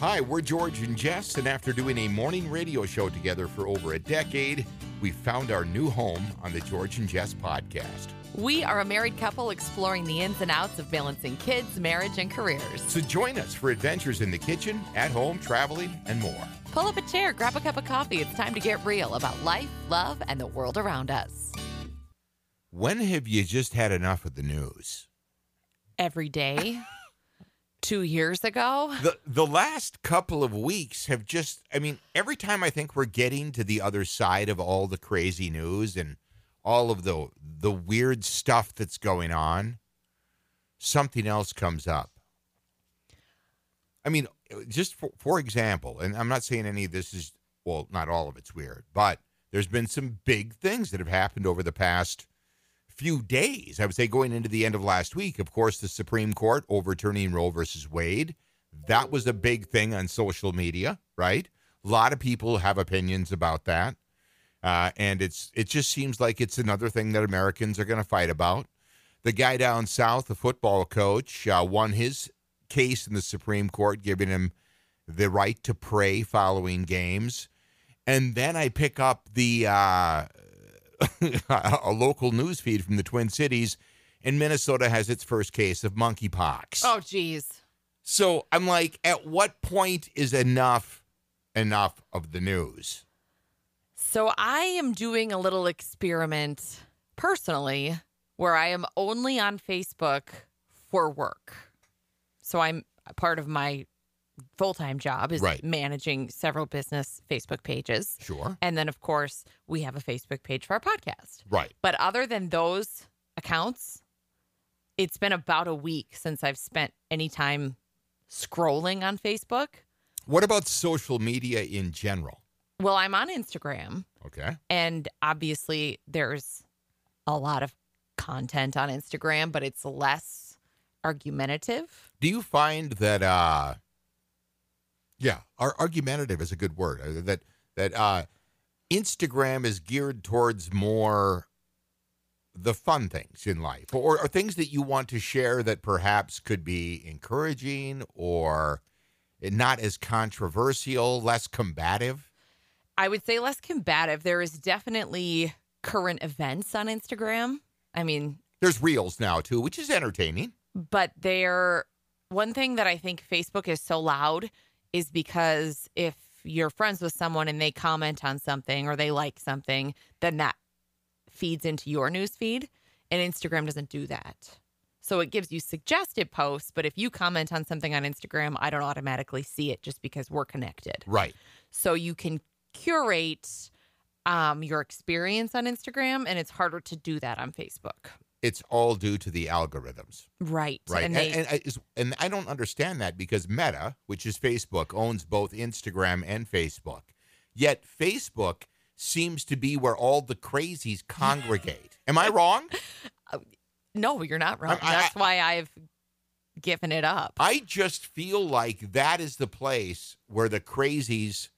Hi, we're George and Jess, and after doing a morning radio show together for over a decade, we found our new home on the George and Jess podcast. We are a married couple exploring the ins and outs of balancing kids, marriage, and careers. So join us for adventures in the kitchen, at home, traveling, and more. Pull up a chair, grab a cup of coffee. It's time to get real about life, love, and the world around us. When have you just had enough of the news? Every day. Two years ago. The the last couple of weeks have just I mean, every time I think we're getting to the other side of all the crazy news and all of the the weird stuff that's going on, something else comes up. I mean, just for, for example, and I'm not saying any of this is well, not all of it's weird, but there's been some big things that have happened over the past few days. I would say going into the end of last week, of course, the Supreme Court overturning Roe versus Wade. That was a big thing on social media, right? A lot of people have opinions about that. Uh, and it's it just seems like it's another thing that Americans are going to fight about. The guy down south, the football coach, uh, won his case in the Supreme Court, giving him the right to pray following games. And then I pick up the uh, a local news feed from the Twin Cities, and Minnesota has its first case of monkeypox. Oh, geez. So I'm like, at what point is enough enough of the news? So I am doing a little experiment personally where I am only on Facebook for work. So I'm part of my full time job is Right. managing several business Facebook pages. Sure. And then, of course, we have a Facebook page for our podcast. Right. But other than those accounts, it's been about a week since I've spent any time scrolling on Facebook. What about social media in general? Well, I'm on Instagram, Okay. and obviously, there's a lot of content on Instagram, but it's less argumentative. Do you find that uh yeah, ar- argumentative is a good word. uh, That that uh Instagram is geared towards more the fun things in life or, or things that you want to share that perhaps could be encouraging or not as controversial, less combative. I would say less combative. There is definitely current events on Instagram. I mean, There's reels now too, which is entertaining. but they're one thing that I think Facebook is so loud is because if you're friends with someone and they comment on something or they like something, then that feeds into your news feed. And Instagram doesn't do that. So it gives you suggested posts, but if you comment on something on Instagram, I don't automatically see it just because we're connected. Right. So you can curate um, your experience on Instagram, and it's harder to do that on Facebook. It's all due to the algorithms. Right. Right. And And, they, and, I, and I don't understand that because Meta, which is Facebook, owns both Instagram and Facebook. Yet Facebook seems to be where all the crazies congregate. Am I wrong? no, you're not wrong. I- I- That's why I've given it up. I just feel like that is the place where the crazies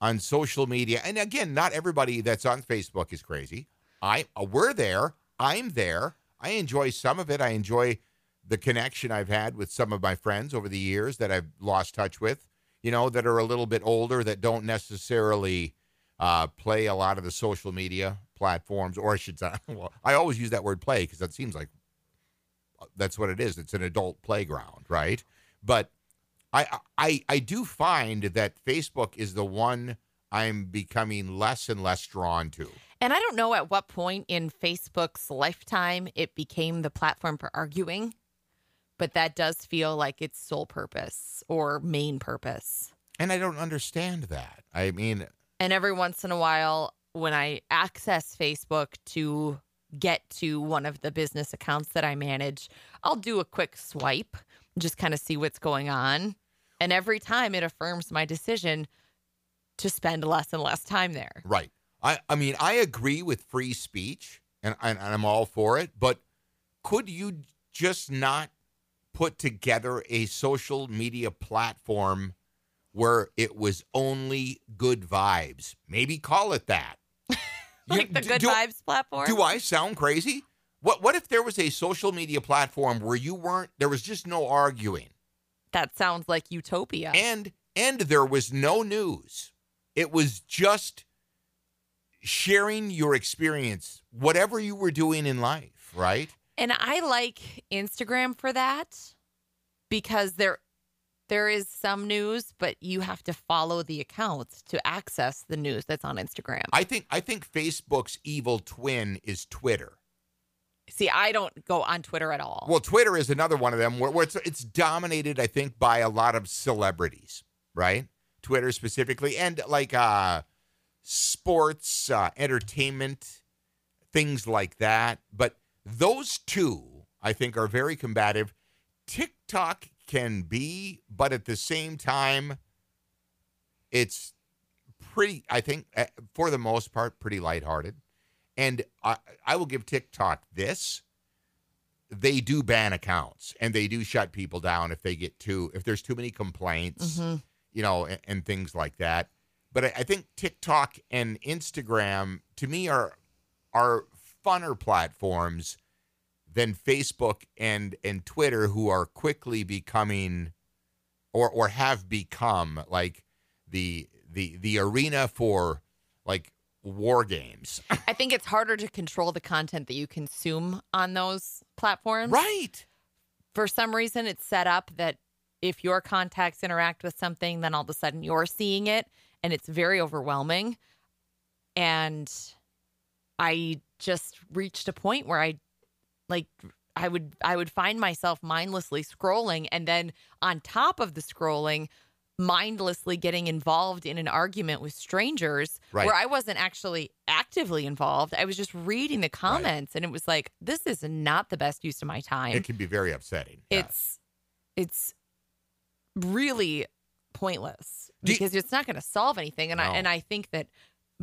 on social media, and again, not everybody that's on Facebook is crazy. I uh, we're there. I'm there. I enjoy some of it. I enjoy the connection I've had with some of my friends over the years that I've lost touch with. You know, that are a little bit older that don't necessarily uh, play a lot of the social media platforms, or I should say, well, I always use that word play because that seems like that's what it is. It's an adult playground, right? But I I I do find that Facebook is the one I'm becoming less and less drawn to. And I don't know at what point in Facebook's lifetime it became the platform for arguing, but that does feel like its sole purpose or main purpose. And I don't understand that. I mean, And every once in a while, when I access Facebook to get to one of the business accounts that I manage, I'll do a quick swipe, just kind of see what's going on. And every time it affirms my decision to spend less and less time there. right. I I mean, I agree with free speech and, and I'm all for it, but could you just not put together a social media platform where it was only good vibes? Maybe call it that. You- Like the Good do- Vibes platform. Do I sound crazy? What what if there was a social media platform where you weren't there was just no arguing? That sounds like utopia. And and there was no news. It was just sharing your experience, whatever you were doing in life, right? And I like Instagram for that because there there is some news, but you have to follow the accounts to access the news that's on Instagram. I think I think Facebook's evil twin is Twitter. See, I don't go on Twitter at all. Well, Twitter is another one of them where, where it's it's dominated, I think, by a lot of celebrities, right? Twitter specifically, and like uh, sports, uh, entertainment, things like that. But those two, I think, are very combative. TikTok can be, but at the same time, it's pretty, I think, uh, for the most part, pretty lighthearted. And I, I will give TikTok this. They do ban accounts and they do shut people down if they get too, if there's too many complaints, Mhm. You know, and, and things like that. But I, I think TikTok and Instagram, to me, are are funner platforms than Facebook and and Twitter, who are quickly becoming, or or have become like the the the arena for like war games. I think it's harder to control the content that you consume on those platforms. right. For some reason, it's set up that if your contacts interact with something, then all of a sudden you're seeing it, and it's very overwhelming. And I just reached a point where I, like, I would I would find myself mindlessly scrolling, and then on top of the scrolling, mindlessly getting involved in an argument with strangers Right. where I wasn't actually actively involved. I was just reading the comments, and it was like, this is not the best use of my time. It can be very upsetting. It's it's really pointless Do you- because it's not going to solve anything. And No. I and I think that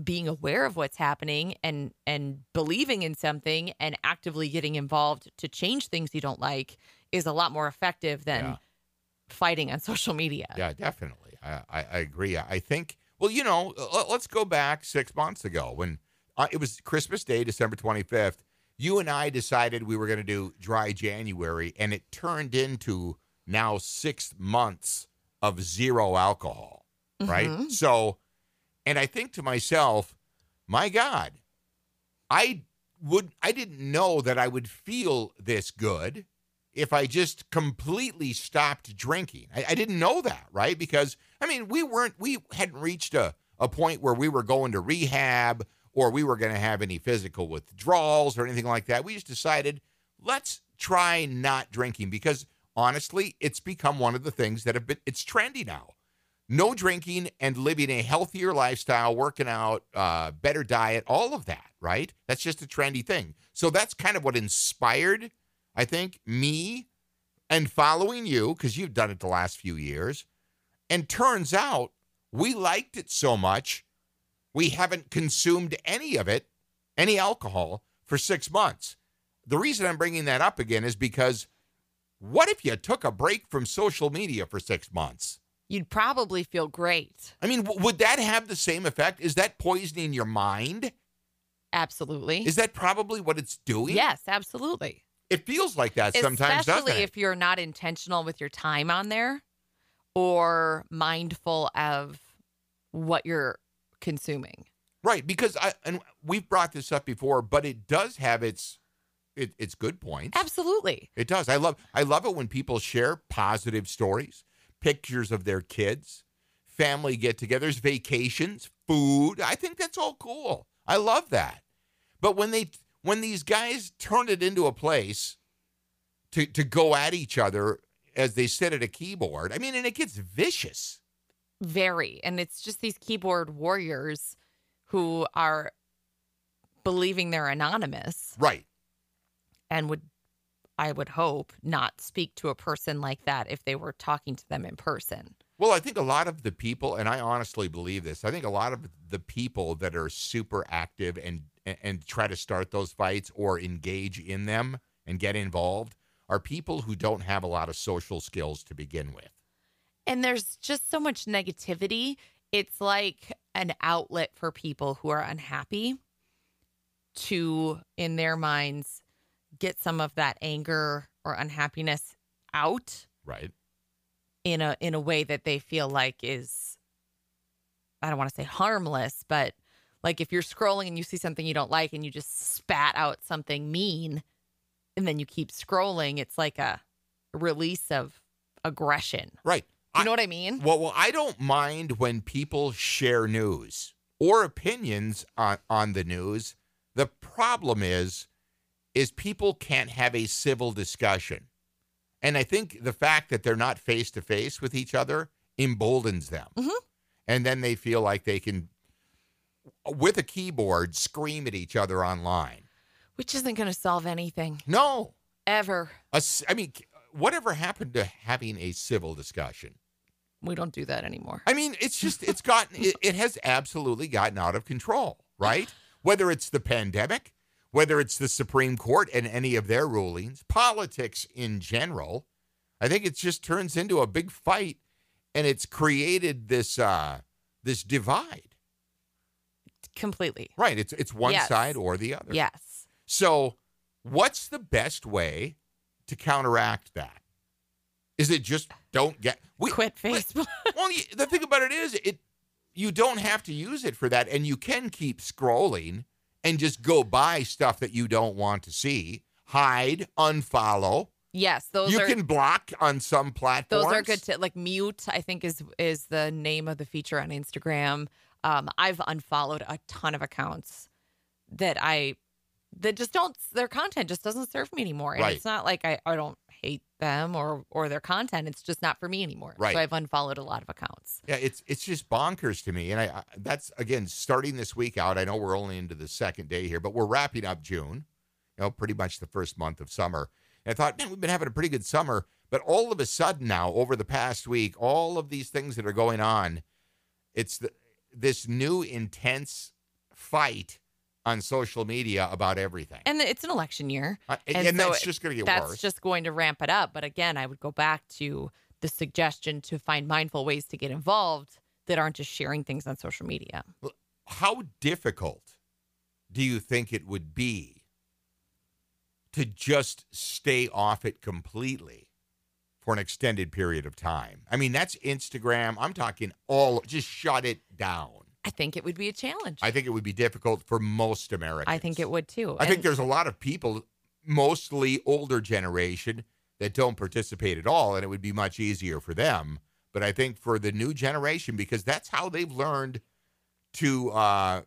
being aware of what's happening and and believing in something and actively getting involved to change things you don't like is a lot more effective than Yeah. fighting on social media. Yeah, definitely. I, I, I agree. I think, well, you know, let- let's go back six months ago when uh, it was Christmas Day, December 25th. You and I decided we were going to do dry January, and it turned into now six months of zero alcohol, right? Mhm. So, and I think to myself, my God, I would, I didn't know that I would feel this good if I just completely stopped drinking. I, I didn't know that, right? Because I mean, we weren't, we hadn't reached a, a point where we were going to rehab or we were going to have any physical withdrawals or anything like that. We just decided let's try not drinking because honestly, it's become one of the things that have been, it's trendy now. No drinking and living a healthier lifestyle, working out, uh, better diet, all of that, right? That's just a trendy thing. So that's kind of what inspired I think me and following you, because you've done it the last few years. And turns out we liked it so much, we haven't consumed any of it, any alcohol, for six months. The reason I'm bringing that up again is because what if you took a break from social media for six months? You'd probably feel great. I mean, w- would that have the same effect? Is that poisoning your mind? Absolutely. Is that probably what it's doing? yes, absolutely. It feels like that sometimes, doesn't Especially it? if you're not intentional with your time on there or mindful of what you're consuming. Right, because I and we've brought this up before, but it does have its it, its good points. Absolutely. It does. I love I love it when people share positive stories, pictures of their kids, family get-togethers, vacations, food. I think that's all cool. I love that. But when they when these guys turn it into a place to to go at each other as they sit at a keyboard, I mean, and it gets vicious. Very. And it's just these keyboard warriors who are believing they're anonymous Right. And would, I would hope, not speak to a person like that if they were talking to them in person. Well, I think a lot of the people, and I honestly believe this, I think a lot of the people that are super active and and try to start those fights or engage in them and get involved are people who don't have a lot of social skills to begin with. And there's just so much negativity. It's like an outlet for people who are unhappy to, in their minds, get some of that anger or unhappiness out Right. in a in a way that they feel like is I don't want to say harmless, but like if you're scrolling and you see something you don't like and you just spat out something mean and then you keep scrolling, it's like a release of aggression. Right. You I- know what I mean? Well, well, I don't mind when people share news or opinions on, on the news. The problem is, is people can't have a civil discussion. And I think the fact that they're not face to face with each other emboldens them. Mhm. And then they feel like they can, with a keyboard, scream at each other online. Which isn't going to solve anything No. ever. A I mean, whatever happened to having a civil discussion? We don't do that anymore. I mean, it's just it's gotten it, it has absolutely gotten out of control, right? Whether it's the pandemic, whether it's the Supreme Court and any of their rulings, politics in general, I think it just turns into a big fight and it's created this uh this divide. Completely. Right, it's it's one Yes. side or the other. Yes. So, what's the best way to counteract that? Is it just don't get we Quit Facebook. well, the thing about it is, it you don't have to use it for that, and you can keep scrolling and just go buy stuff that you don't want to see, hide, unfollow. yes, those you are can block on some platforms. Those are good to like mute. I think is is the name of the feature on Instagram. Um, I've unfollowed a ton of accounts that I that just don't their content just doesn't serve me anymore. And Right. it's not like I, I don't hate them or or their content. It's just not for me anymore. Right. So I've unfollowed a lot of accounts. Yeah, it's it's just bonkers to me, and I, I that's again starting this week out. I know we're only into the second day here, but we're wrapping up June. You know, pretty much the first month of summer. And I thought, man, we've been having a pretty good summer, but all of a sudden now, over the past week, all of these things that are going on, it's the, this new intense fight on social media about everything, And it's an election year. Uh, and, and and so that's just going to get worse. That's worse. just going to ramp it up. But again, I would go back to the suggestion to find mindful ways to get involved that aren't just sharing things on social media. how difficult do you think it would be to just stay off it completely for an extended period of time? I mean, that's Instagram. I'm talking all, just shut it down. I think it would be a challenge. I think it would be difficult for most Americans. I think it would too. I think there's a lot of people, mostly older generation, that don't participate at all, and it would be much easier for them. But I think for the new generation, because that's how they've learned to uh,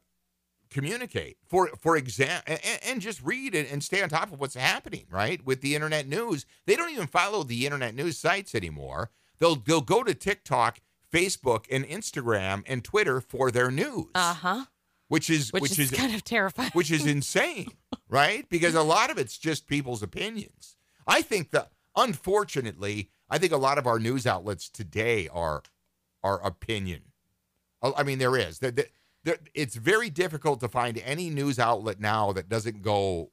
communicate. For for example, and, and just read and, and stay on top of what's happening. Right with the internet news, they don't even follow the internet news sites anymore. They'll they'll go to TikTok, Facebook, and Instagram and Twitter for their news, Uh-huh. which is Which, is, kind of terrifying. which is insane, right? Because a lot of it's just people's opinions. I think that, unfortunately, I think a lot of our news outlets today are are opinion. I mean, there is. There- It's very difficult to find any news outlet now that doesn't go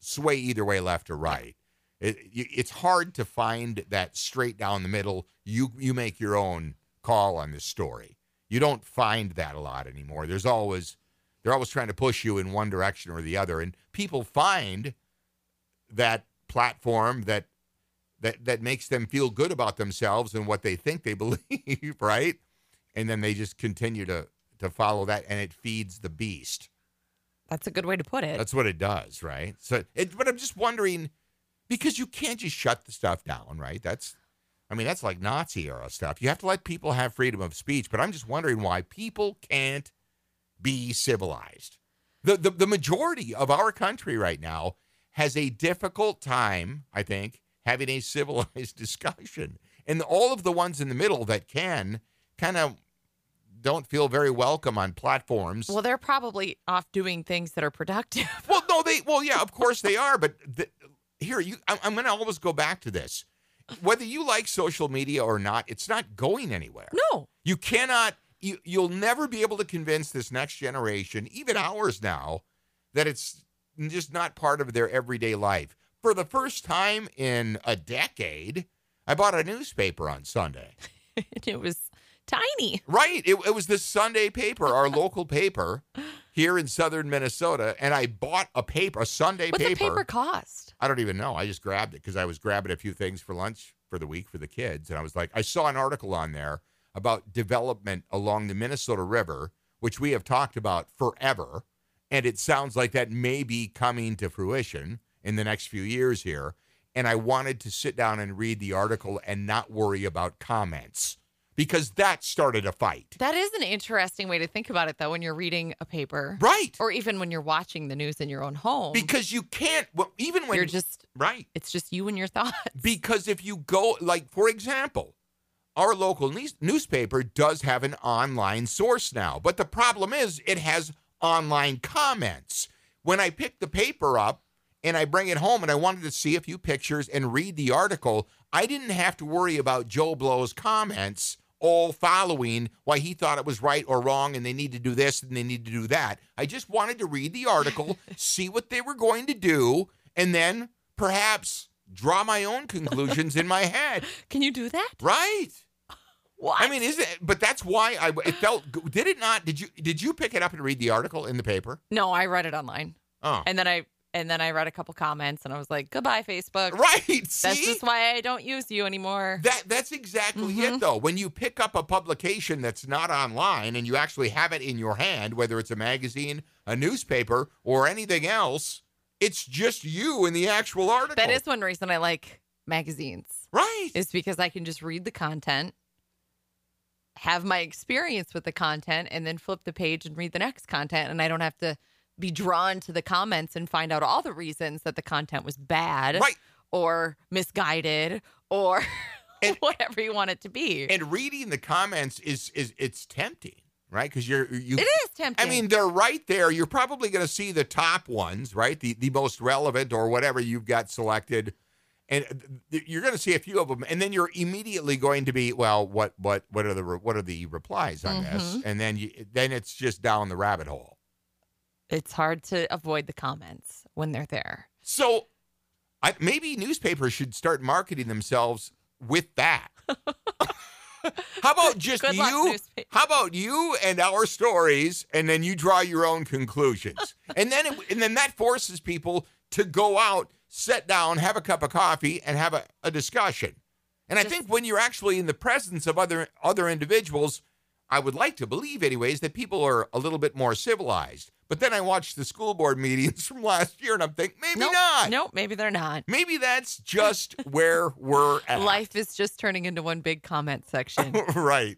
sway either way, left or right. It, it's hard to find that straight down the middle. You you make your own call on this story. You don't find that a lot anymore. There's always they're always trying to push you in one direction or the other, and people find that platform that that that makes them feel good about themselves and what they think they believe, right? And then they just continue to to follow that, and it feeds the beast. That's a good way to put it. That's what it does, right? So, it, but I'm just wondering because you can't just shut the stuff down, right? That's, I mean, that's like Nazi era stuff. You have to let people have freedom of speech. But I'm just wondering why people can't be civilized. The the, the majority of our country right now has a difficult time, I think, having a civilized discussion, and all of the ones in the middle that can kind of don't feel very welcome on platforms. well, they're probably off doing things that are productive. Well, no, they. Well, yeah, of course they are. But the, here, you, I'm, I'm going to always go back to this. Whether you like social media or not, it's not going anywhere. no. You cannot. You, you'll never be able to convince this next generation, even ours now, that it's just not part of their everyday life. For the first time in a decade, I bought a newspaper on Sunday. it was tiny. Right. It, it was the Sunday paper, our local paper here in southern Minnesota. And I bought a paper, a Sunday What's paper. the paper cost? I don't even know. I just grabbed it because I was grabbing a few things for lunch for the week for the kids, and I was like, I saw an article on there about development along the Minnesota River, which we have talked about forever, and it sounds like that may be coming to fruition in the next few years here. And I wanted to sit down and read the article and not worry about comments because that started a fight. That is an interesting way to think about it, though, when you're reading a paper, Right. or even when you're watching the news in your own home. Because you can't, well, even when you're just, right. it's just you and your thoughts. Because if you go, like, for example, our local news- newspaper does have an online source now, but the problem is it has online comments. When I pick the paper up and I bring it home and I wanted to see a few pictures and read the article, I didn't have to worry about Joe Blow's comments all following why he thought it was right or wrong and they need to do this and they need to do that. I just wanted to read the article, see what they were going to do, and then perhaps draw my own conclusions in my head. Can you do that? Right. What? I mean, is it? But that's why I. It felt. Did it not? Did you? Did you pick it up and read the article in the paper? no, I read it online, Oh, and then I and then I read a couple comments, and I was like, "Goodbye, Facebook." right. That's just why I don't use you anymore. that that's exactly it, Mhm. though. When you pick up a publication that's not online and you actually have it in your hand, whether it's a magazine, a newspaper, or anything else, it's just you in the actual article. that is one reason I like magazines. right. Is because I can just read the content, have my experience with the content, and then flip the page and read the next content, and I don't have to be drawn to the comments and find out all the reasons that the content was bad Right. or misguided or And- whatever you want it to be. And reading the comments is is it's tempting, right? Because you're you. it is tempting. I mean, they're right there. You're probably going to see the top ones, right? The the most relevant or whatever you've got selected, and you're going to see a few of them, and then you're immediately going to be, well, what what what are the re- what are the replies on this? Mhm. And then you then it's just down the rabbit hole. It's hard to avoid the comments when they're there. So, I, maybe newspapers should start marketing themselves with that. How about just Good you? newspaper. How about you and our stories, and then you draw your own conclusions, and then it, and then that forces people to go out, sit down, have a cup of coffee, and have a, a discussion. And I think when you're actually in the presence of other other individuals, I would like to believe, anyways, that people are a little bit more civilized. But then I watched the school board meetings from last year, and I'm thinking maybe nope, not. Nope, maybe they're not. Maybe that's just where we're at. Life is just turning into one big comment section. right.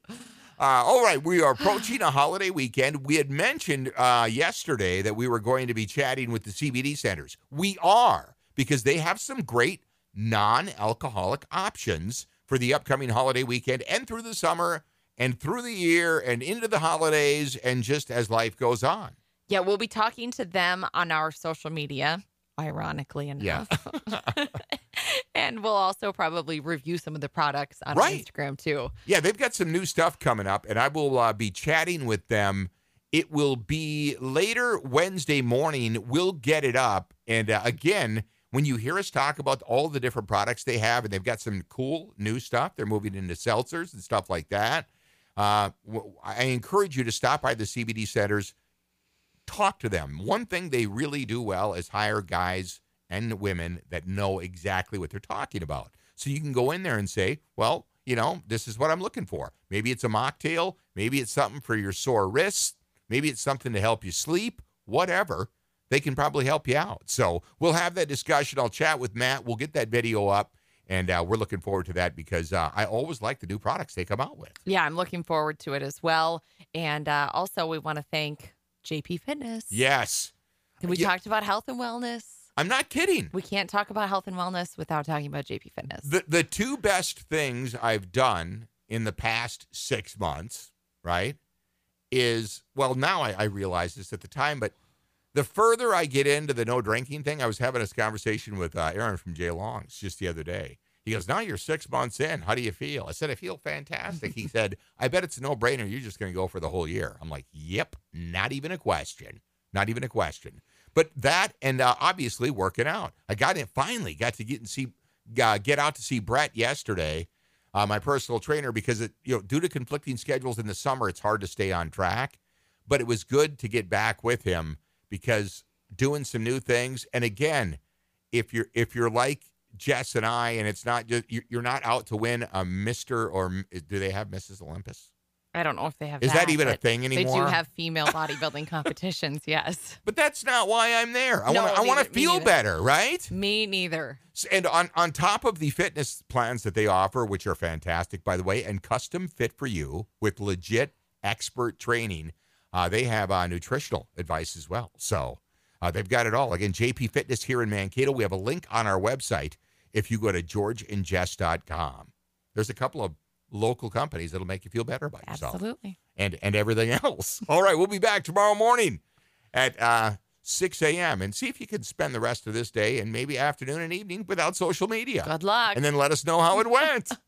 Uh, all right, we are approaching a holiday weekend. We had mentioned uh, yesterday that we were going to be chatting with the CBD centers. We are because they have some great non-alcoholic options for the upcoming holiday weekend and through the summer and through the year and into the holidays and just as life goes on. yeah, we'll be talking to them on our social media, ironically enough. Yeah. and we'll also probably review some of the products on Right. Instagram too. Yeah, they've got some new stuff coming up, and I will uh, be chatting with them. It will be later Wednesday morning. We'll get it up. And uh, again, when you hear us talk about all the different products they have, and they've got some cool new stuff, they're moving into seltzers and stuff like that. Uh, I encourage you to stop by the CBD centers, talk to them. One thing they really do well is hire guys and women that know exactly what they're talking about. So you can go in there and say, well, you know, this is what I'm looking for. Maybe it's a mocktail. Maybe it's something for your sore wrists. Maybe it's something to help you sleep, whatever. They can probably help you out. So we'll have that discussion. I'll chat with Matt. We'll get that video up. And uh, we're looking forward to that because uh, I always like the new products they come out with. Yeah, I'm looking forward to it as well. And uh, also, we want to thank JP Fitness. Yes. We Yeah. talked about health and wellness. I'm not kidding. We can't talk about health and wellness without talking about JP Fitness. The the two best things I've done in the past six months, right, is well now I, I realize this at the time, but the further I get into the no drinking thing, I was having this conversation with uh, Aaron from Jay Longs just the other day. He goes, "Now you're six months in. How do you feel?" I said, "I feel fantastic." he said, "I bet it's a no brainer. You're just going to go for the whole year." I'm like, "Yep, not even a question. Not even a question." But that and uh, obviously working out. I got it finally got to get and see uh, get out to see Brett yesterday, uh, my personal trainer, because it you know due to conflicting schedules in the summer, it's hard to stay on track. But it was good to get back with him because doing some new things. And again, if you're if you're like Jess and I, and it's not just you're not out to win a Mister or do they have Mrs. Olympus? I don't know if they have. Is that even a thing anymore? They do have female bodybuilding competitions. Yes. But that's not why I'm there. I No, want. I want to feel better, right? Me neither. And on on top of the fitness plans that they offer, which are fantastic, by the way, and custom fit for you with legit expert training, uh, they have uh, nutritional advice as well. So uh, they've got it all. Again, JP Fitness here in Mankato. We have a link on our website if you go to georgeandjess.com. There's a couple of local companies that'll make you feel better about yourself Absolutely. and and everything else. All right, we'll be back tomorrow morning at uh, 6 a.m. and see if you can spend the rest of this day and maybe afternoon and evening without social media. Good luck. And then let us know how it went.